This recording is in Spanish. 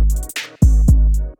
フフフ。